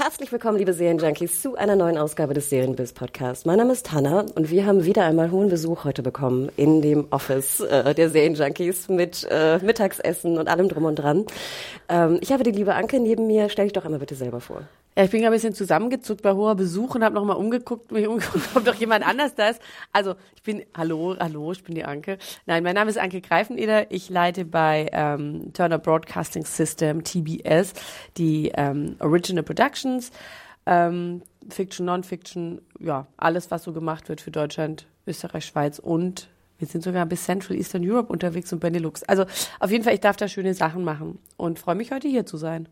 Herzlich willkommen, liebe Serienjunkies, zu einer neuen Ausgabe des Serienbiz Podcasts. Mein Name ist Hanna und wir haben wieder einmal hohen Besuch heute bekommen in dem Office äh, der Serienjunkies mit äh, Mittagsessen und allem drum und dran. Ähm, ich habe die liebe Anke neben mir. Stell dich doch einmal bitte selber vor. Ja, ich bin ein bisschen zusammengezuckt bei hoher Besuch und habe nochmal umgeguckt, mich umgeguckt, ob doch jemand anders da ist. Also ich bin, hallo, hallo, ich bin die Anke. Nein, mein Name ist Anke Greifeneder. Ich leite bei ähm, Turner Broadcasting System, TBS, die ähm, Original Productions, ähm, Fiction, Non-Fiction, ja, alles, was so gemacht wird für Deutschland, Österreich, Schweiz und wir sind sogar bis Central Eastern Europe unterwegs und Benelux. Also auf jeden Fall, ich darf da schöne Sachen machen und freue mich heute hier zu sein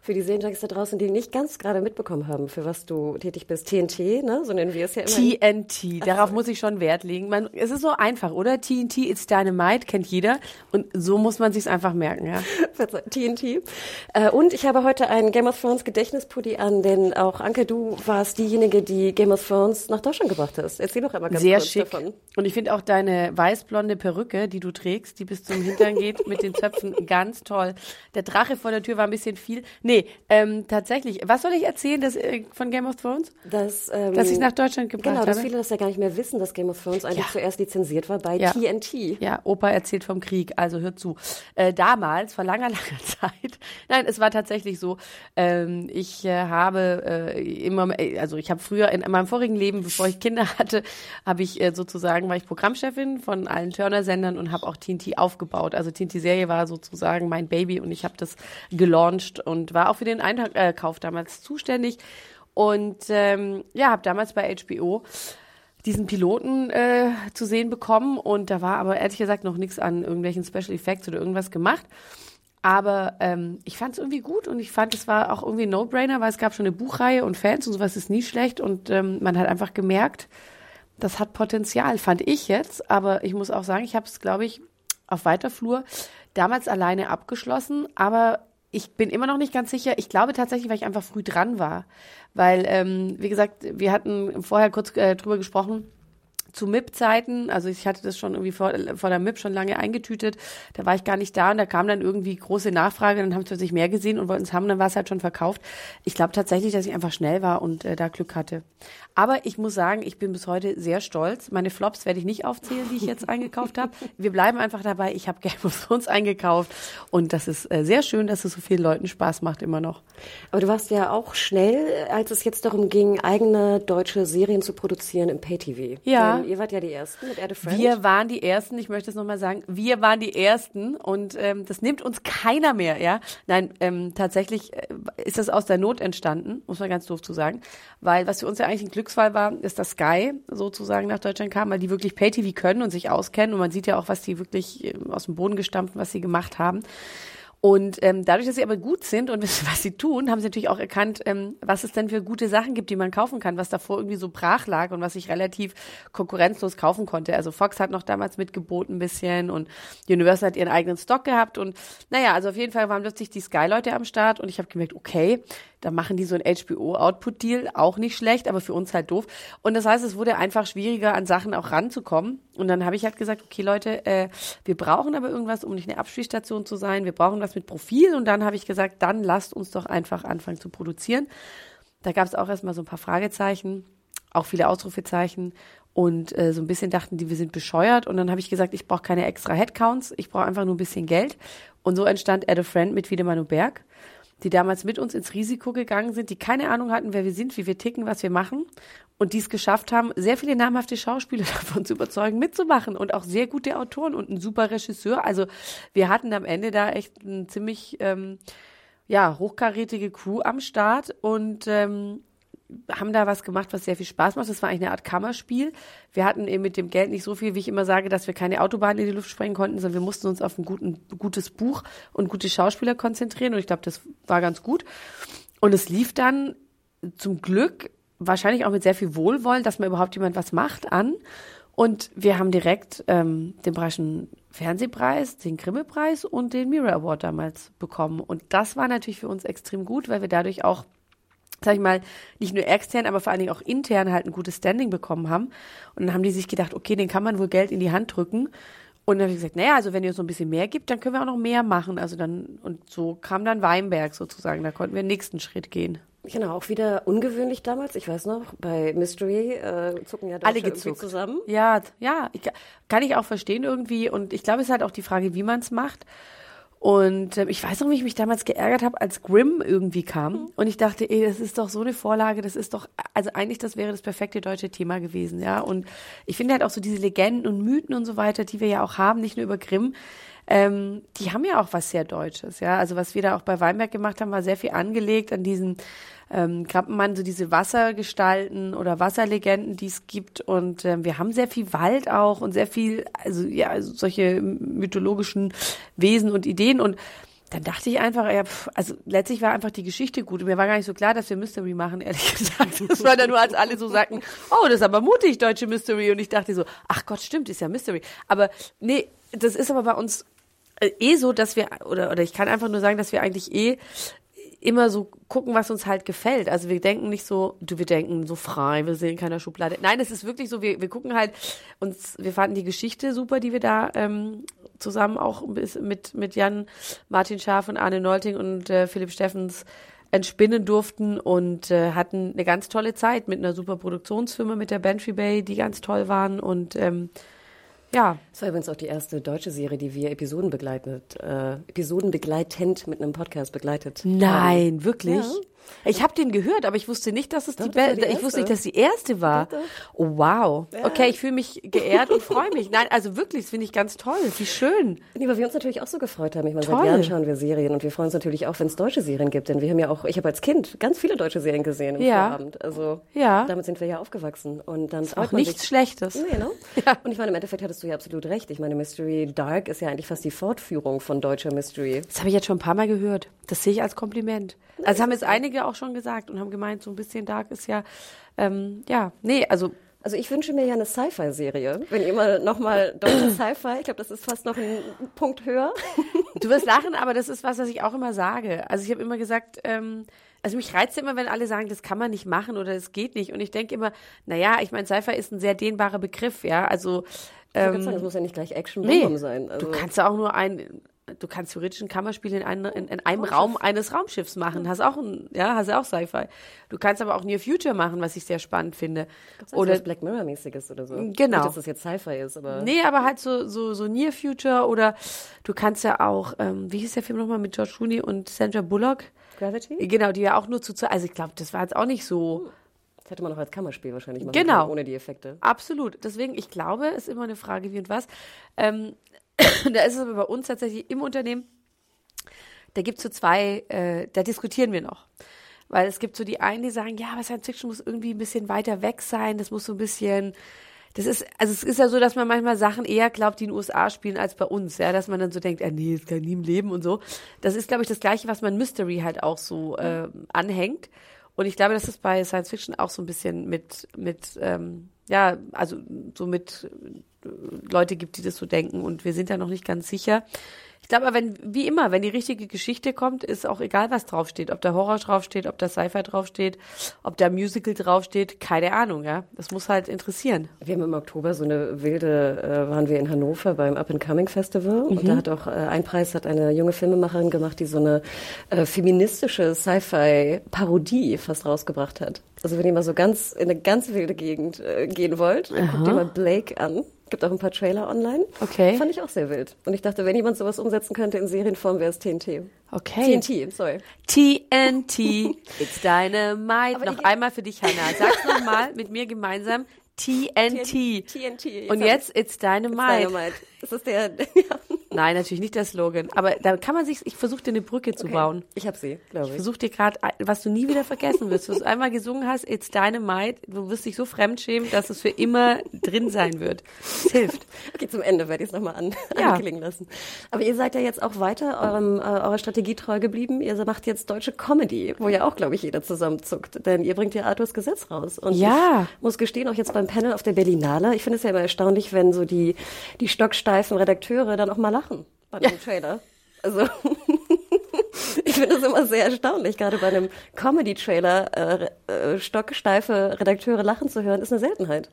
für die Serienjunkies da draußen, die nicht ganz gerade mitbekommen haben, für was du tätig bist. TNT, ne? So nennen wir es ja immer. TNT, darauf muss ich schon Wert legen. Man, es ist so einfach, oder? TNT, it's Dynamite, kennt jeder. Und so muss man sich's einfach merken, ja. TNT. Äh, und ich habe heute einen Game of Thrones Gedächtnispulli an, denn auch Anke, du warst diejenige, die Game of Thrones nach Deutschland gebracht hast. Erzähl doch einmal ganz Sehr kurz schick. davon. Und ich finde auch deine weißblonde Perücke, die du trägst, die bis zum Hintern geht, mit den Zöpfen, ganz toll. Der Drache vor der Tür war ein bisschen viel. Nee, ähm, tatsächlich. Was soll ich erzählen das, äh, von Game of Thrones? Das, ähm, dass ich nach Deutschland gebracht genau, habe. Genau, dass viele das ja gar nicht mehr wissen, dass Game of Thrones eigentlich ja. zuerst lizenziert war bei ja. TNT. Ja, Opa erzählt vom Krieg, also hört zu. Äh, damals, vor langer, langer Zeit, nein, es war tatsächlich so, ähm, ich äh, habe äh, immer, äh, also ich habe früher in, in meinem vorigen Leben, bevor ich Kinder hatte, habe ich äh, sozusagen, war ich Programmchefin von allen Turner-Sendern und habe auch TNT aufgebaut. Also TNT-Serie war sozusagen mein Baby und ich habe das gelauncht und war auch für den Einkauf damals zuständig. Und ähm, ja, habe damals bei HBO diesen Piloten äh, zu sehen bekommen und da war aber ehrlich gesagt noch nichts an irgendwelchen Special Effects oder irgendwas gemacht. Aber ähm, ich fand es irgendwie gut und ich fand, es war auch irgendwie ein No-Brainer, weil es gab schon eine Buchreihe und Fans und sowas ist nie schlecht und ähm, man hat einfach gemerkt, das hat Potenzial, fand ich jetzt. Aber ich muss auch sagen, ich habe es, glaube ich, auf weiter Flur damals alleine abgeschlossen, aber ich bin immer noch nicht ganz sicher. Ich glaube tatsächlich, weil ich einfach früh dran war. Weil, ähm, wie gesagt, wir hatten vorher kurz äh, drüber gesprochen, zu MIP-Zeiten, also ich hatte das schon irgendwie vor, vor der MIP schon lange eingetütet, da war ich gar nicht da und da kam dann irgendwie große Nachfrage, dann haben sie sich mehr gesehen und wollten es haben, dann war es halt schon verkauft. Ich glaube tatsächlich, dass ich einfach schnell war und äh, da Glück hatte. Aber ich muss sagen, ich bin bis heute sehr stolz. Meine Flops werde ich nicht aufzählen, die ich jetzt eingekauft habe. Wir bleiben einfach dabei. Ich habe Game of Thrones eingekauft und das ist äh, sehr schön, dass es so vielen Leuten Spaß macht immer noch. Aber du warst ja auch schnell, als es jetzt darum ging, eigene deutsche Serien zu produzieren im Pay-TV. Ja. Denn ihr wart ja die Ersten mit Erde. Wir waren die Ersten, ich möchte es nochmal sagen, wir waren die Ersten und ähm, das nimmt uns keiner mehr, ja. Nein, ähm, tatsächlich äh, ist das aus der Not entstanden, muss man ganz doof zu sagen, weil was für uns ja eigentlich ein Glück Glücksfall war, ist, dass Sky sozusagen nach Deutschland kam, weil die wirklich Pay-TV können und sich auskennen und man sieht ja auch, was die wirklich ähm, aus dem Boden gestampft, was sie gemacht haben. Und ähm, dadurch, dass sie aber gut sind und wissen, was sie tun, haben sie natürlich auch erkannt, ähm, was es denn für gute Sachen gibt, die man kaufen kann, was davor irgendwie so brach lag und was ich relativ konkurrenzlos kaufen konnte. Also Fox hat noch damals mitgeboten ein bisschen und Universal hat ihren eigenen Stock gehabt und naja, also auf jeden Fall waren plötzlich die Sky-Leute am Start und ich habe gemerkt, okay, da machen die so ein HBO-Output-Deal, auch nicht schlecht, aber für uns halt doof. Und das heißt, es wurde einfach schwieriger, an Sachen auch ranzukommen. Und dann habe ich halt gesagt, okay Leute, äh, wir brauchen aber irgendwas, um nicht eine Abspielstation zu sein. Wir brauchen was mit Profil. Und dann habe ich gesagt, dann lasst uns doch einfach anfangen zu produzieren. Da gab es auch erstmal so ein paar Fragezeichen, auch viele Ausrufezeichen. Und äh, so ein bisschen dachten die, wir sind bescheuert. Und dann habe ich gesagt, ich brauche keine extra Headcounts, ich brauche einfach nur ein bisschen Geld. Und so entstand Add a Friend mit Wiedemann Berg die damals mit uns ins Risiko gegangen sind, die keine Ahnung hatten, wer wir sind, wie wir ticken, was wir machen und die es geschafft haben, sehr viele namhafte Schauspieler davon zu überzeugen, mitzumachen und auch sehr gute Autoren und ein super Regisseur. Also wir hatten am Ende da echt ein ziemlich ähm, ja hochkarätige Crew am Start und ähm, haben da was gemacht, was sehr viel Spaß macht. Das war eigentlich eine Art Kammerspiel. Wir hatten eben mit dem Geld nicht so viel, wie ich immer sage, dass wir keine Autobahn in die Luft sprengen konnten, sondern wir mussten uns auf ein guten, gutes Buch und gute Schauspieler konzentrieren. Und ich glaube, das war ganz gut. Und es lief dann zum Glück wahrscheinlich auch mit sehr viel Wohlwollen, dass man überhaupt jemand was macht an. Und wir haben direkt ähm, den Bayerischen Fernsehpreis, den Grimme-Preis und den Mirror Award damals bekommen. Und das war natürlich für uns extrem gut, weil wir dadurch auch sag ich mal, nicht nur extern, aber vor allen Dingen auch intern halt ein gutes Standing bekommen haben. Und dann haben die sich gedacht, okay, den kann man wohl Geld in die Hand drücken. Und dann habe ich gesagt, naja, also wenn ihr uns so ein bisschen mehr gibt, dann können wir auch noch mehr machen. Also dann, und so kam dann Weinberg sozusagen, da konnten wir den nächsten Schritt gehen. Genau, auch wieder ungewöhnlich damals. Ich weiß noch, bei Mystery äh, zucken ja Deutsche Alle gezuckt. zusammen. Ja, ja, ich, kann ich auch verstehen irgendwie. Und ich glaube, es ist halt auch die Frage, wie man es macht. Und ähm, ich weiß noch, wie ich mich damals geärgert habe, als Grimm irgendwie kam. Und ich dachte, ey, das ist doch so eine Vorlage, das ist doch, also eigentlich, das wäre das perfekte deutsche Thema gewesen, ja. Und ich finde halt auch so diese Legenden und Mythen und so weiter, die wir ja auch haben, nicht nur über Grimm, ähm, die haben ja auch was sehr Deutsches, ja. Also was wir da auch bei Weinberg gemacht haben, war sehr viel angelegt an diesen ähm, Krappenmann, so diese Wassergestalten oder Wasserlegenden, die es gibt. Und ähm, wir haben sehr viel Wald auch und sehr viel, also ja, also solche mythologischen Wesen und Ideen. Und dann dachte ich einfach, ja, pf, also letztlich war einfach die Geschichte gut. Und mir war gar nicht so klar, dass wir Mystery machen, ehrlich gesagt. Das war dann nur, als alle so sagten, oh, das ist aber mutig, deutsche Mystery. Und ich dachte so, ach Gott, stimmt, ist ja Mystery. Aber nee, das ist aber bei uns äh, eh so, dass wir, oder, oder ich kann einfach nur sagen, dass wir eigentlich eh immer so gucken, was uns halt gefällt. Also wir denken nicht so, du, wir denken so frei, wir sehen keiner Schublade. Nein, es ist wirklich so, wir, wir gucken halt uns, wir fanden die Geschichte super, die wir da ähm, zusammen auch mit, mit Jan Martin Schaaf und Arne Nolting und äh, Philipp Steffens entspinnen durften und äh, hatten eine ganz tolle Zeit mit einer super Produktionsfirma, mit der Bantry Bay, die ganz toll waren und ähm, ja. Das war übrigens auch die erste deutsche Serie, die wir Episoden begleitet, äh, Episoden begleitend mit einem Podcast begleitet. Nein, haben. wirklich? Ja. Ich habe den gehört, aber ich wusste nicht, dass es Doch, die, das die ich wusste nicht, erste. dass die erste war. Oh, wow. Ja. Okay, ich fühle mich geehrt und freue mich. Nein, also wirklich, das finde ich ganz toll. Wie schön. Nee, weil wir uns natürlich auch so gefreut haben. Ich meine, seit Jahren schauen wir Serien und wir freuen uns natürlich auch, wenn es deutsche Serien gibt. Denn wir haben ja auch, ich habe als Kind ganz viele deutsche Serien gesehen im Ja. Vorabend. Also Ja. damit sind wir ja aufgewachsen. Und dann freut Auch nichts sich. Schlechtes. Nee, ne? Ja. Und ich meine, im Endeffekt hattest du ja absolut recht. Ich meine, Mystery Dark ist ja eigentlich fast die Fortführung von deutscher Mystery. Das habe ich jetzt schon ein paar Mal gehört. Das sehe ich als Kompliment. Also haben jetzt einige auch schon gesagt und haben gemeint, so ein bisschen Dark ist ja, ähm, ja, nee, also Also ich wünsche mir ja eine Sci-Fi-Serie. Wenn ihr mal nochmal deutsche Sci-Fi, ich glaube, das ist fast noch ein Punkt höher. Du wirst lachen, aber das ist was, was ich auch immer sage. Also ich habe immer gesagt, ähm, also mich reizt immer, wenn alle sagen, das kann man nicht machen oder es geht nicht. Und ich denke immer, naja, ich meine, Sci-Fi ist ein sehr dehnbarer Begriff, ja. Also ähm, sagen, das muss ja nicht gleich action nee, sein. Also, du kannst ja auch nur ein, du kannst theoretisch ein Kammerspiel in, ein, in, in einem Raum eines Raumschiffs machen. Hast auch ein, ja, hast auch Sci-Fi. Du kannst aber auch Near Future machen, was ich sehr spannend finde. oder Oder was Black Mirror-mäßiges oder so. Genau. Nicht, dass das jetzt Sci-Fi ist, aber Nee, aber halt so, so, so Near Future oder du kannst ja auch, ähm, wie hieß der Film nochmal mit George Clooney und Sandra Bullock? Gravity? Genau, die ja auch nur zu, also ich glaube, das war jetzt auch nicht so Das hätte man auch als Kammerspiel wahrscheinlich machen Genau. können, ohne die Effekte. absolut. Deswegen, ich glaube, es ist immer eine Frage, wie und was. Ähm, da ist es aber bei uns tatsächlich im Unternehmen, da gibt es so zwei, äh, da diskutieren wir noch. Weil es gibt so die einen, die sagen, ja, aber Science Fiction muss irgendwie ein bisschen weiter weg sein, das muss so ein bisschen, das ist, also es ist ja so, dass man manchmal Sachen eher glaubt, die in den USA spielen, als bei uns, ja, dass man dann so denkt, ah, nee, das kann nie im Leben und so. Das ist, glaube ich, das Gleiche, was man Mystery halt auch so äh, anhängt. Und ich glaube, das ist bei Science Fiction auch so ein bisschen mit, mit, ähm, ja, also so mit äh, Leute gibt, die das so denken und wir sind ja noch nicht ganz sicher. Ich glaube aber, wenn, wie immer, wenn die richtige Geschichte kommt, ist auch egal, was draufsteht. Ob da Horror draufsteht, ob da Sci-Fi draufsteht, ob da Musical draufsteht, keine Ahnung, ja. Das muss halt interessieren. Wir haben im Oktober so eine wilde, äh, waren wir in Hannover beim Up and Coming Festival und da hat auch äh, ein Preis hat eine junge Filmemacherin gemacht, die so eine äh, feministische Sci-Fi-Parodie fast rausgebracht hat. Also wenn ihr mal so ganz in eine ganz wilde Gegend äh, gehen wollt, dann guckt ihr mal Blake an. Gibt auch ein paar Trailer online. Okay. Fand ich auch sehr wild. Und ich dachte, wenn jemand sowas umsetzen könnte in Serienform, wäre es TNT. Okay. TNT, sorry. TNT, it's Dynamite. Aber noch einmal für dich, Hannah. Sag's nochmal mit mir gemeinsam. TNT. TNT. Und hab jetzt It's Dynamite. Dynamite. Ist das der? Ja. Nein, natürlich nicht der Slogan. Aber da kann man sich, ich versuche dir eine Brücke zu bauen. Ich habe sie, glaube Ich ich. versuche dir gerade, was du nie wieder vergessen wirst, was du einmal gesungen hast, It's Dynamite, du wirst dich so fremdschämen, dass es für immer drin sein wird. Es hilft. Okay, zum Ende werde ich es nochmal an, Ja. anklingen lassen. Aber ihr seid ja jetzt auch weiter eurem, äh, eurer Strategie treu geblieben. Ihr macht jetzt deutsche Comedy, wo ja auch, glaube ich, jeder zusammenzuckt. Denn ihr bringt ja Arthurs Gesetz raus. Und Ja. ich muss gestehen, auch jetzt beim Panel auf der Berlinale, ich finde es ja immer erstaunlich, wenn so die, die stocksteifen Redakteure dann auch mal lachen bei dem Trailer. Also ich finde es immer sehr erstaunlich, gerade bei einem Comedy-Trailer äh, äh, stocksteife Redakteure lachen zu hören, ist eine Seltenheit.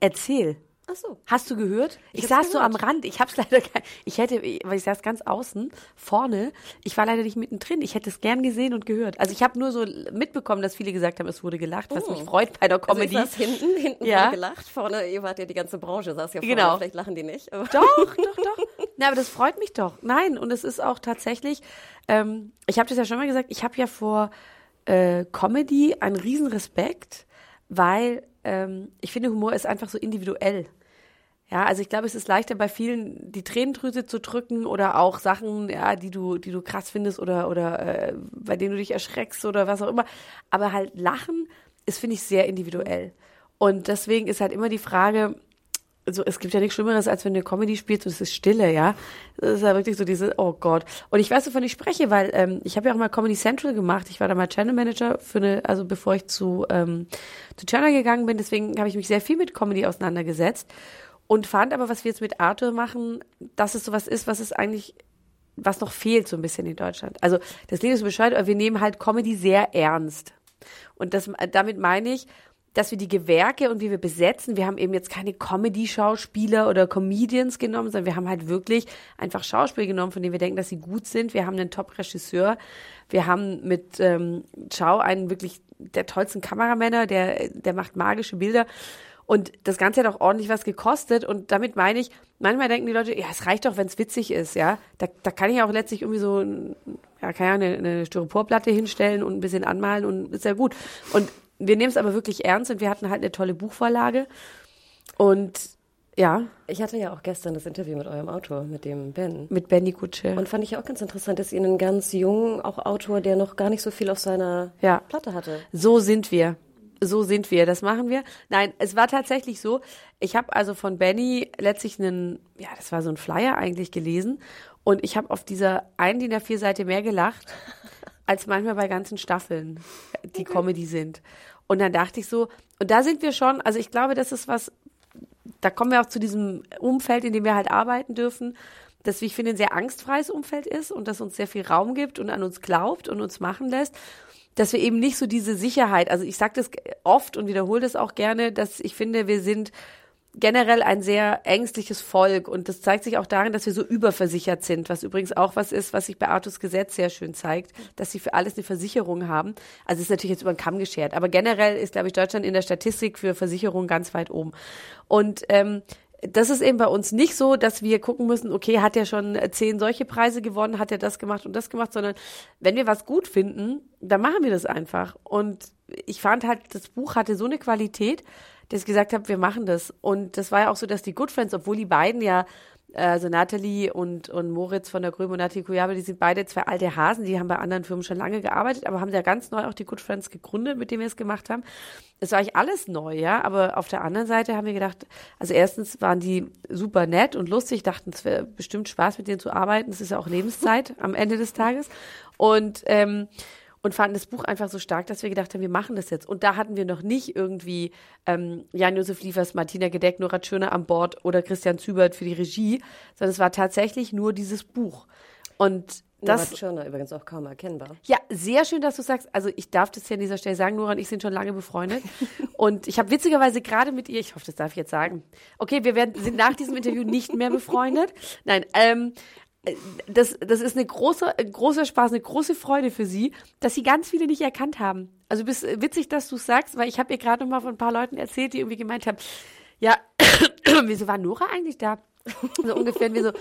Erzähl. Ach so. Hast du gehört? Ich, Ich saß hab's so am gehört. Rand. Ich hab's leider ich hätte, weil ich saß ganz außen, vorne. Ich war leider nicht mittendrin. Ich hätte es gern gesehen und gehört. Also ich habe nur so mitbekommen, dass viele gesagt haben, es wurde gelacht, was mich freut bei der Oh. Also Comedy. ich saß hinten, hinten Ja. wurde gelacht, vorne, ihr wart ja die ganze Branche, saß ja vorne, Genau. vielleicht lachen die nicht. Doch, doch, doch. Na, aber das freut mich doch. Nein, und es ist auch tatsächlich, ähm, ich habe das ja schon mal gesagt, ich habe ja vor äh, Comedy einen riesen Respekt, weil ähm, ich finde, Humor ist einfach so individuell. Ja, also ich glaube, es ist leichter bei vielen die Tränendrüse zu drücken oder auch Sachen, ja, die du, die du krass findest oder oder äh, bei denen du dich erschreckst oder was auch immer. Aber halt Lachen ist finde ich sehr individuell und deswegen ist halt immer die Frage, also es gibt ja nichts Schlimmeres, als wenn du Comedy spielst und es ist Stille, ja. Das ist ja wirklich so diese, oh Gott. Und ich weiß, wovon ich spreche, weil ähm, ich habe ja auch mal Comedy Central gemacht. Ich war da mal Channel Manager für eine, also bevor ich zu ähm, zu Channel gegangen bin. Deswegen habe ich mich sehr viel mit Comedy auseinandergesetzt und fand aber, was wir jetzt mit Arthur machen, dass es sowas ist, was es eigentlich was noch fehlt so ein bisschen in Deutschland. Also das Leben ist bescheuert, aber wir nehmen halt Comedy sehr ernst. Und das, damit meine ich, dass wir die Gewerke und wie wir besetzen, wir haben eben jetzt keine Comedy-Schauspieler oder Comedians genommen, sondern wir haben halt wirklich einfach Schauspieler genommen, von denen wir denken, dass sie gut sind. Wir haben einen Top-Regisseur. Wir haben mit ähm, Schau einen wirklich der tollsten Kameramänner, der, der macht magische Bilder. Und das Ganze hat auch ordentlich was gekostet. Und damit meine ich, manchmal denken die Leute, ja, es reicht doch, wenn es witzig ist, ja. Da, da kann ich auch letztlich irgendwie so, ja, kann ja eine, eine Styroporplatte hinstellen und ein bisschen anmalen und ist ja gut. Und wir nehmen es aber wirklich ernst und wir hatten halt eine tolle Buchvorlage. Und ja, ich hatte ja auch gestern das Interview mit eurem Autor, mit dem Ben. mit Benny Kutsche. Und fand ich auch ganz interessant, dass ihr einen ganz jungen, auch Autor, der noch gar nicht so viel auf seiner Ja. Platte hatte. So sind wir. So sind wir. Das machen wir. Nein, es war tatsächlich so. Ich habe also von Benny letztlich einen, ja, das war so ein Flyer eigentlich gelesen. Und ich habe auf dieser einen DIN A4 Seite mehr gelacht, als manchmal bei ganzen Staffeln, die Comedy sind. Und dann dachte ich so, und da sind wir schon, also ich glaube, das ist was, da kommen wir auch zu diesem Umfeld, in dem wir halt arbeiten dürfen, das, wie ich finde, ein sehr angstfreies Umfeld ist und das uns sehr viel Raum gibt und an uns glaubt und uns machen lässt, dass wir eben nicht so diese Sicherheit, also ich sage das oft und wiederhole das auch gerne, dass ich finde, wir sind generell ein sehr ängstliches Volk und das zeigt sich auch darin, dass wir so überversichert sind, was übrigens auch was ist, was sich bei Artus Gesetz sehr schön zeigt, dass sie für alles eine Versicherung haben. Also es ist natürlich jetzt über den Kamm geschert, aber generell ist, glaube ich, Deutschland in der Statistik für Versicherungen ganz weit oben. Und ähm, das ist eben bei uns nicht so, dass wir gucken müssen, okay, hat er schon zehn solche Preise gewonnen, hat er das gemacht und das gemacht, sondern wenn wir was gut finden, dann machen wir das einfach. Und ich fand halt, das Buch hatte so eine Qualität, dass ich gesagt habe, wir machen das. Und das war ja auch so, dass die Good Friends, obwohl die beiden ja, also Nathalie und, und Moritz von der Gröbe und Nathalie Kujabe, die sind beide zwei alte Hasen, die haben bei anderen Firmen schon lange gearbeitet, aber haben ja ganz neu auch die Good Friends gegründet, mit denen wir es gemacht haben. Es war eigentlich alles neu, ja, aber auf der anderen Seite haben wir gedacht, also erstens waren die super nett und lustig, dachten, es wäre bestimmt Spaß, mit denen zu arbeiten. Es ist ja auch Lebenszeit am Ende des Tages. Und, ähm, und fanden das Buch einfach so stark, dass wir gedacht haben, wir machen das jetzt. Und da hatten wir noch nicht irgendwie ähm, Jan-Josef Liefers, Martina Gedeck, Nora Schöner an Bord oder Christian Zübert für die Regie, sondern es war tatsächlich nur dieses Buch. Und das, Nora Tschirner übrigens auch kaum erkennbar. ja, sehr schön, dass du sagst. Also ich darf das hier an dieser Stelle sagen, Nora und ich sind schon lange befreundet. und ich habe witzigerweise gerade mit ihr, ich hoffe, das darf ich jetzt sagen. Okay, wir werden, sind nach diesem Interview nicht mehr befreundet. Nein, ähm, das, das ist eine große, ein großer Spaß, eine große Freude für sie, dass sie ganz viele nicht erkannt haben. Also bist witzig, dass du sagst, weil ich habe ihr gerade noch mal von ein paar Leuten erzählt, die irgendwie gemeint haben, ja, wieso war Nora eigentlich da? So ungefähr wie so,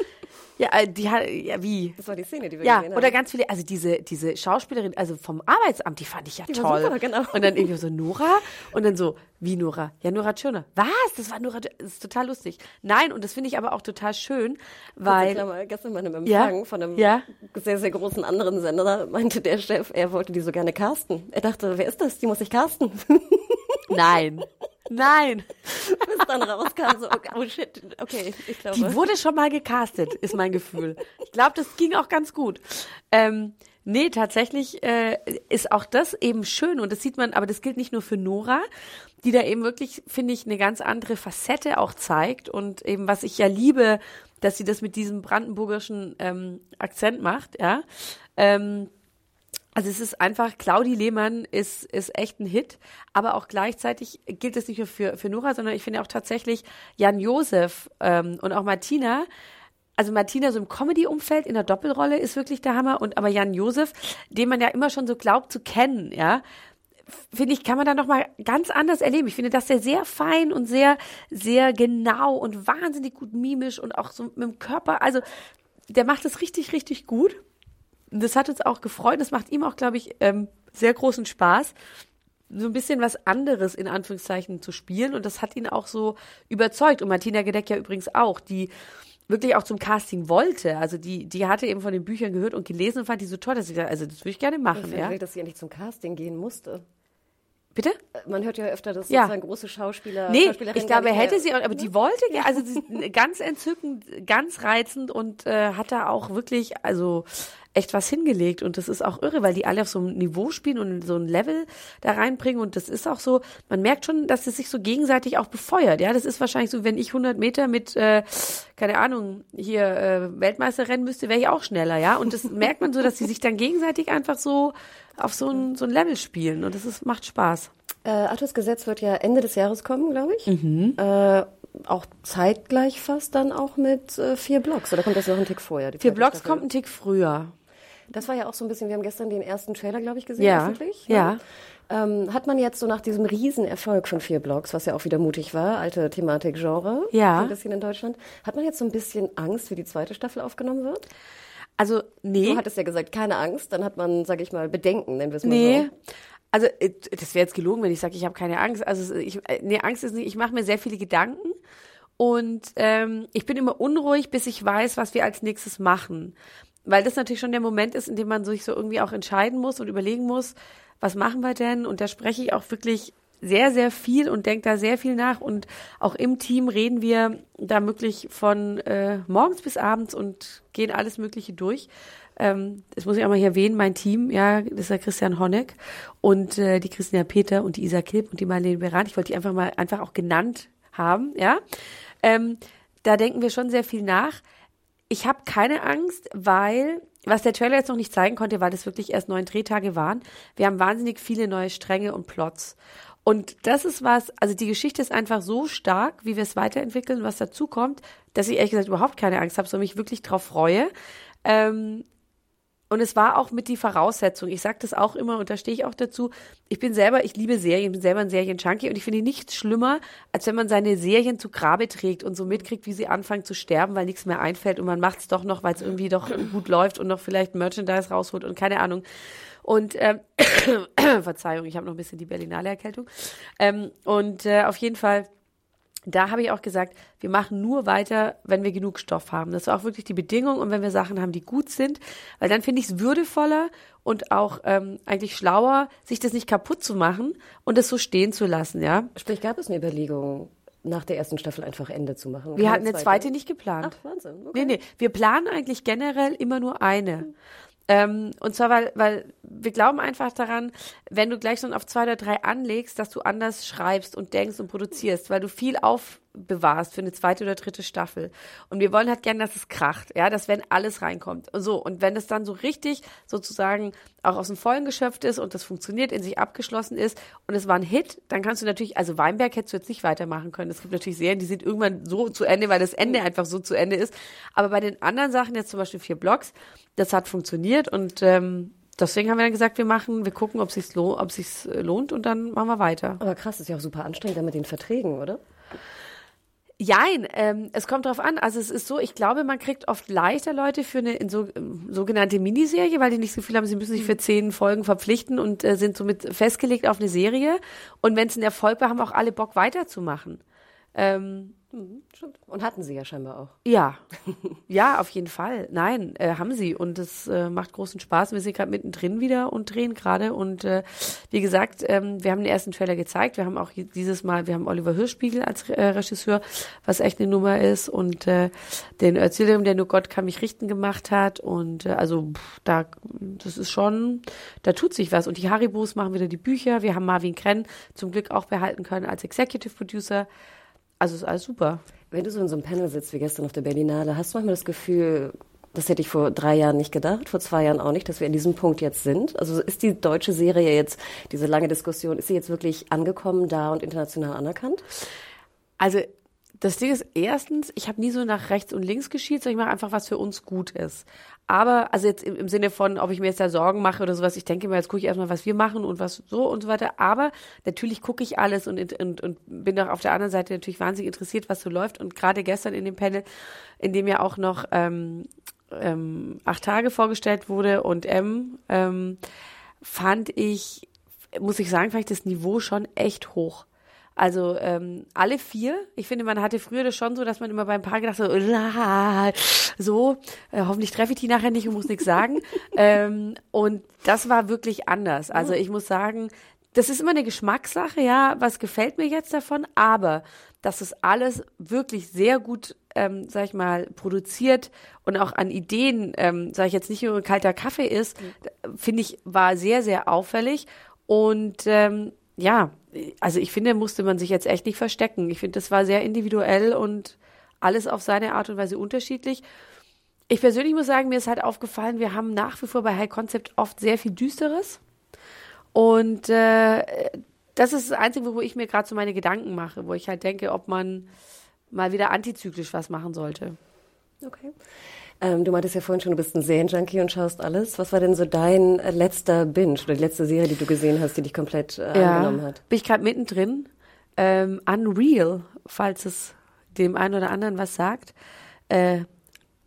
ja, äh, die hat, ja, wie? Das war die Szene, die wir Ja, gesehen haben. oder ganz viele, also diese, diese Schauspielerin, also vom Arbeitsamt, die fand ich ja war toll. super, genau. Und dann irgendwie so Nora und dann so, wie Nora? Ja, Nora Tschirner. Was? Das war Nora, das ist total lustig. Nein, und das finde ich aber auch total schön, weil, Klammer, gestern bei einem Ja, Empfang von einem ja. sehr, sehr großen anderen Sender meinte der Chef, er wollte die so gerne casten. Er dachte, wer ist das? Die muss ich casten. nein, nein. Bis dann rauskam, so, okay, oh shit, okay, ich glaube. Die wurde schon mal gecastet, ist mein Gefühl. Ich glaube, das ging auch ganz gut. Ähm, nee, tatsächlich äh, ist auch das eben schön und das sieht man, aber das gilt nicht nur für Nora, die da eben wirklich, finde ich, eine ganz andere Facette auch zeigt und eben, was ich ja liebe, dass sie das mit diesem brandenburgischen ähm, Akzent macht, ja. Ähm, also es ist einfach, Claudi Lehmann ist, ist echt ein Hit, aber auch gleichzeitig gilt es nicht nur für, für Nora, sondern ich finde auch tatsächlich Jan Josef ähm, und auch Martina, also Martina so im Comedy-Umfeld in der Doppelrolle ist wirklich der Hammer und aber Jan Josef, den man ja immer schon so glaubt zu kennen, ja, finde ich, kann man da noch mal ganz anders erleben. Ich finde, dass er sehr fein und sehr, sehr genau und wahnsinnig gut mimisch und auch so mit dem Körper, also der macht das richtig, richtig gut. Das hat uns auch gefreut. Das macht ihm auch, glaube ich, ähm, sehr großen Spaß, so ein bisschen was anderes in Anführungszeichen zu spielen. Und das hat ihn auch so überzeugt. Und Martina Gedeck ja übrigens auch, die wirklich auch zum Casting wollte. Also die, die hatte eben von den Büchern gehört und gelesen und fand die so toll, dass sie gesagt, also das würde ich gerne machen, Vielleicht, ja. dass sie endlich zum Casting gehen musste. Bitte? Man hört ja öfter, dass Ja. sozusagen große Schauspieler, Nee, ich glaube, er nicht hätte sie, aber die wollte, ja. also sie ist ganz entzückend, ganz reizend und äh, hat da auch wirklich, also echt was hingelegt und das ist auch irre, weil die alle auf so einem Niveau spielen und so ein Level da reinbringen und das ist auch so, man merkt schon, dass es sich so gegenseitig auch befeuert, ja, das ist wahrscheinlich so, wenn ich 100 Meter mit, äh, keine Ahnung, hier äh, Weltmeister rennen müsste, wäre ich auch schneller, ja, und das merkt man so, dass sie sich dann gegenseitig einfach so auf so ein, so ein Level spielen und das ist, macht Spaß. Äh, Arthurs Gesetz wird ja Ende des Jahres kommen, glaube ich. Mhm. Äh, auch zeitgleich fast dann auch mit äh, vier Blocks. Oder kommt das noch ein Tick vorher? Vier Blocks Staffel? kommt ein Tick früher. Das war ja auch so ein bisschen, wir haben gestern den ersten Trailer, glaube ich, gesehen, Ja, öffentlich. ja. Ähm, hat man jetzt so nach diesem Riesenerfolg von vier Blocks, was ja auch wieder mutig war, alte Thematik, Genre, Ja. so ein bisschen in Deutschland, hat man jetzt so ein bisschen Angst, wie die zweite Staffel aufgenommen wird? Also, nee. Du hattest ja gesagt, keine Angst, dann hat man, sage ich mal, Bedenken, nennen wir es mal Nee. so. Also, äh, das wäre jetzt gelogen, wenn ich sage, ich habe keine Angst. Also, ich, äh, nee, Angst ist nicht, ich mache mir sehr viele Gedanken und ähm, ich bin immer unruhig, bis ich weiß, was wir als nächstes machen. Weil das natürlich schon der Moment ist, in dem man sich so irgendwie auch entscheiden muss und überlegen muss, was machen wir denn? Und da spreche ich auch wirklich sehr, sehr viel und denke da sehr viel nach. Und auch im Team reden wir da wirklich von äh, morgens bis abends und gehen alles Mögliche durch. Ähm, das muss ich auch mal hier erwähnen, mein Team, ja, das ist der Christian Honeck und äh, die Christina Peter und die Isa Kilp und die Marlene Beran. Ich wollte die einfach mal einfach auch genannt haben, ja. Ähm, da denken wir schon sehr viel nach. Ich habe keine Angst, weil, was der Trailer jetzt noch nicht zeigen konnte, weil das wirklich erst neun Drehtage waren, wir haben wahnsinnig viele neue Stränge und Plots. Und das ist was, also die Geschichte ist einfach so stark, wie wir es weiterentwickeln, was dazu kommt, dass ich ehrlich gesagt überhaupt keine Angst habe, sondern mich wirklich drauf freue. Ähm, und es war auch mit die Voraussetzung. Ich sage das auch immer und da stehe ich auch dazu. Ich bin selber, ich liebe Serien, bin selber ein Serienjunkie und ich finde nichts schlimmer, als wenn man seine Serien zu Grabe trägt und so mitkriegt, wie sie anfangen zu sterben, weil nichts mehr einfällt und man macht es doch noch, weil es irgendwie doch gut läuft und noch vielleicht Merchandise rausholt und keine Ahnung. Und ähm, Verzeihung, ich habe noch ein bisschen die Berlinale Erkältung. Ähm, und äh, auf jeden Fall da habe ich auch gesagt, wir machen nur weiter, wenn wir genug Stoff haben. Das ist auch wirklich die Bedingung und wenn wir Sachen haben, die gut sind, weil dann finde ich es würdevoller und auch ähm, eigentlich schlauer, sich das nicht kaputt zu machen und es so stehen zu lassen, ja. Sprich, gab es eine Überlegung, nach der ersten Staffel einfach Ende zu machen? Wir hatten eine zweite nicht geplant. Ach, Wahnsinn. Okay. Nee, nee, wir planen eigentlich generell immer nur eine. Ähm, und zwar, weil, weil wir glauben einfach daran, wenn du gleich schon auf zwei oder drei anlegst, dass du anders schreibst und denkst und produzierst, weil du viel aufbewahrst für eine zweite oder dritte Staffel. Und wir wollen halt gerne, dass es kracht, ja, dass wenn alles reinkommt. So, und wenn es dann so richtig sozusagen auch aus dem Vollen geschöpft ist und das funktioniert, in sich abgeschlossen ist und es war ein Hit, dann kannst du natürlich, also Weinberg hättest du jetzt nicht weitermachen können. Es gibt natürlich Serien, die sind irgendwann so zu Ende, weil das Ende einfach so zu Ende ist. Aber bei den anderen Sachen, jetzt zum Beispiel vier Blocks, das hat funktioniert und ähm, deswegen haben wir dann gesagt, wir machen, wir gucken, ob sich's sich's äh, lohnt und dann machen wir weiter. Aber krass, ist ja auch super anstrengend dann mit den Verträgen, oder? Jein, ähm, es kommt drauf an. Also es ist so, ich glaube, man kriegt oft leichter Leute für eine in so, ähm, sogenannte Miniserie, weil die nicht so viel haben, sie müssen sich für zehn Folgen verpflichten und äh, sind somit festgelegt auf eine Serie. Und wenn es einen Erfolg war, haben auch alle Bock weiterzumachen. Ähm, Mhm, Und hatten sie ja scheinbar auch. ja, ja, auf jeden Fall. Nein, äh, haben sie und es äh, macht großen Spaß. Wir sind gerade mittendrin wieder und drehen gerade und äh, wie gesagt, ähm, wir haben den ersten Trailer gezeigt. Wir haben auch dieses Mal, wir haben Oliver Hirschspiegel als äh, Regisseur, was echt eine Nummer ist und äh, den Erzähler, der nur Gott kann mich richten gemacht hat und äh, also pff, da, das ist schon, da tut sich was und die Haribos machen wieder die Bücher. Wir haben Marvin Krenn zum Glück auch behalten können als Executive Producer. Also ist alles super. Wenn du so in so einem Panel sitzt wie gestern auf der Berlinale, hast du manchmal das Gefühl, das hätte ich vor drei Jahren nicht gedacht, vor zwei Jahren auch nicht, dass wir an diesem Punkt jetzt sind? Also ist die deutsche Serie jetzt, diese lange Diskussion, ist sie jetzt wirklich angekommen da und international anerkannt? Also das Ding ist erstens, ich habe nie so nach rechts und links geschielt, sondern ich mache einfach, was für uns gut ist. Aber, also jetzt im, Sinne von, ob ich mir jetzt da Sorgen mache oder sowas, ich denke mir, jetzt gucke ich erstmal, was wir machen und was so und so weiter. Aber natürlich gucke ich alles und, und, und bin auch auf der anderen Seite natürlich wahnsinnig interessiert, was so läuft. Und gerade gestern in dem Panel, in dem ja auch noch ähm, ähm, acht Tage vorgestellt wurde und M, ähm, fand ich, muss ich sagen, ich das Niveau schon echt hoch. Also ähm, alle vier. Ich finde, man hatte früher das schon so, dass man immer beim Paar gedacht hat, so, äh, hoffentlich treffe ich die nachher nicht und muss nichts sagen. ähm, und das war wirklich anders. Also ich muss sagen, das ist immer eine Geschmackssache, ja, was gefällt mir jetzt davon, aber dass es alles wirklich sehr gut, ähm, sag ich mal, produziert und auch an Ideen, ähm, sag ich jetzt nicht nur ein kalter Kaffee ist, finde ich, war sehr, sehr auffällig. Und ähm, ja, also ich finde, musste man sich jetzt echt nicht verstecken. Ich finde, das war sehr individuell und alles auf seine Art und Weise unterschiedlich. Ich persönlich muss sagen, mir ist halt aufgefallen, wir haben nach wie vor bei High Concept oft sehr viel Düsteres. Und äh, das ist das Einzige, wo ich mir gerade so meine Gedanken mache, wo ich halt denke, ob man mal wieder antizyklisch was machen sollte. Okay. Ähm, du meintest ja vorhin schon, du bist ein Serienjunkie und schaust alles. Was war denn so dein äh, letzter Binge oder die letzte Serie, die du gesehen hast, die dich komplett äh, angenommen hat? Bin ich gerade mittendrin. Ähm, Unreal, falls es dem einen oder anderen was sagt. Äh,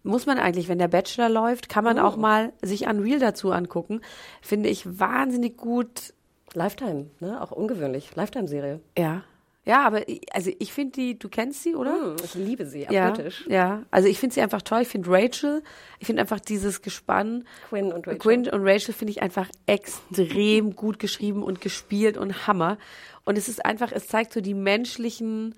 muss man eigentlich, wenn der Bachelor läuft, kann man Oh. auch mal sich Unreal dazu angucken. Finde ich wahnsinnig gut. Lifetime, ne? Auch ungewöhnlich. Lifetime-Serie. Ja. Ja, aber ich- also ich finde die, du kennst sie, oder? Hm, ich liebe sie, Ja, abgöttisch. ja. Also ich finde sie einfach toll. Ich finde Rachel, ich finde einfach dieses Gespann. Quinn und Rachel. Quinn und Rachel finde ich einfach extrem gut geschrieben und gespielt und Hammer. Und es ist einfach, es zeigt so die menschlichen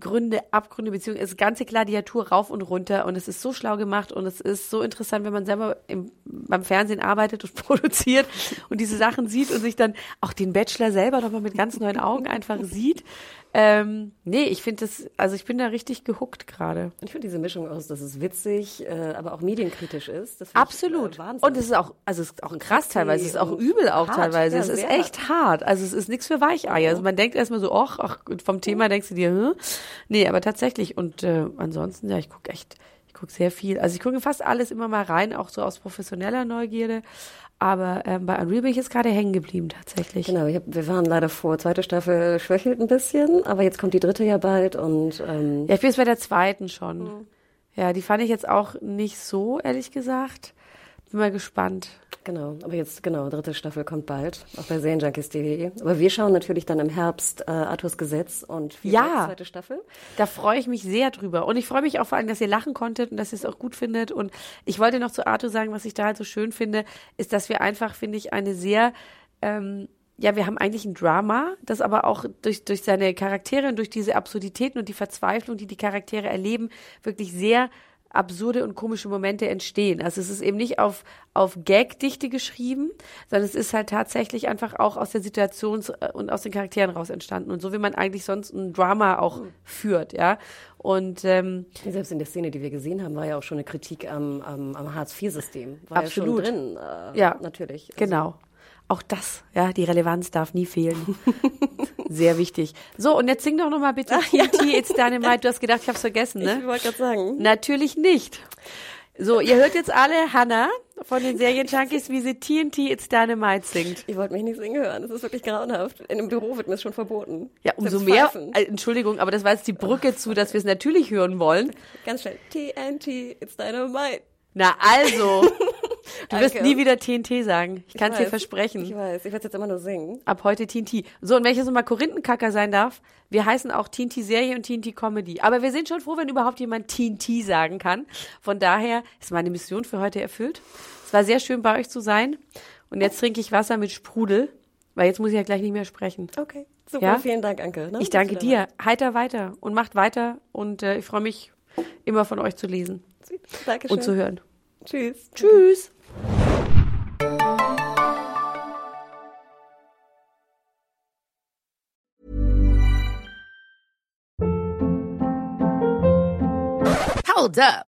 Gründe, Abgründe, beziehungsweise das ganze Gladiatur rauf und runter. Und es ist so schlau gemacht und es ist so interessant, wenn man selber im, beim Fernsehen arbeitet und produziert und diese Sachen sieht und sich dann auch den Bachelor selber nochmal mit ganz neuen Augen einfach sieht. Ähm, nee, ich finde das, also ich bin da richtig gehuckt gerade. Und ich finde diese Mischung aus, dass es witzig, äh, aber auch medienkritisch ist. Absolut. Ich, äh, Wahnsinn. und es ist auch, also es ist auch krass teilweise, es ist auch übel auch hart. teilweise. Ja, es ist echt hart. Also es ist nichts für Weicheier. Also man denkt erstmal so, ach, ach, vom Thema denkst du dir, hm? Nee, aber tatsächlich. Und äh, ansonsten, ja, ich gucke echt, ich gucke sehr viel. Also ich gucke fast alles immer mal rein, auch so aus professioneller Neugierde. Aber ähm, bei Unreal bin ich jetzt gerade hängen geblieben tatsächlich. Genau, ich hab, wir waren leider vor. Zweite Staffel schwächelt ein bisschen, aber jetzt kommt die dritte ja bald und ähm, Ja, ich bin jetzt bei der zweiten schon. Ja, die fand ich jetzt auch nicht so, ehrlich gesagt. Bin mal gespannt. Genau. Aber jetzt, genau, dritte Staffel kommt bald, auch bei serienjunkies.de. Aber wir schauen natürlich dann im Herbst äh, Arthurs Gesetz und Ja. Zweite Staffel. Da freue ich mich sehr drüber. Und ich freue mich auch vor allem, dass ihr lachen konntet und dass ihr es auch gut findet. Und ich wollte noch zu Arthur sagen, was ich da halt so schön finde, ist, dass wir einfach, finde ich, eine sehr, ähm, ja, wir haben eigentlich ein Drama, das aber auch durch, durch seine Charaktere und durch diese Absurditäten und die Verzweiflung, die die Charaktere erleben, wirklich sehr absurde und komische Momente entstehen. Also es ist eben nicht auf, auf Gagdichte geschrieben, sondern es ist halt tatsächlich einfach auch aus der Situation und aus den Charakteren raus entstanden. Und so wie man eigentlich sonst ein Drama auch führt, ja. Und ähm, Selbst in der Szene, die wir gesehen haben, war ja auch schon eine Kritik am, am, am Hartz-IV-System. War Absolut. ja schon drin. Äh, Ja. Natürlich. Also, genau. Auch das, ja, die Relevanz darf nie fehlen. Sehr wichtig. So, und jetzt sing doch noch mal bitte TNT, It's Dynamite. Du hast gedacht, ich hab's vergessen, ne? Ich wollte gerade sagen. Natürlich nicht. So, ihr hört jetzt alle Hannah von den Serienjunkies, wie sie TNT It's Dynamite singt. Ich wollte mich nicht singen hören. Das ist wirklich grauenhaft. In einem Büro wird mir das schon verboten. Ja, umso mehr. Äh, Entschuldigung, aber das war jetzt die Brücke zu, dass wir es natürlich hören wollen. Ganz schnell. TNT, it's dynamite. Na also, du wirst nie wieder TNT sagen. Ich kann es dir versprechen. Ich weiß, ich werde jetzt immer nur singen. Ab heute TNT. So, und wenn ich jetzt nochmal Korinthenkacker sein darf, wir heißen auch TNT Serie und TNT Comedy. Aber wir sind schon froh, wenn überhaupt jemand TNT sagen kann. Von daher ist meine Mission für heute erfüllt. Es war sehr schön bei euch zu sein. Und jetzt trinke ich Wasser mit Sprudel, weil jetzt muss ich ja gleich nicht mehr sprechen. Okay, super. Ja? Vielen Dank, Anke. Ne? Ich danke dir. Heiter weiter und macht weiter. Und äh, ich freue mich, immer von euch zu lesen. Dankeschön. und zu hören. Tschüss. Tschüss. Hold up.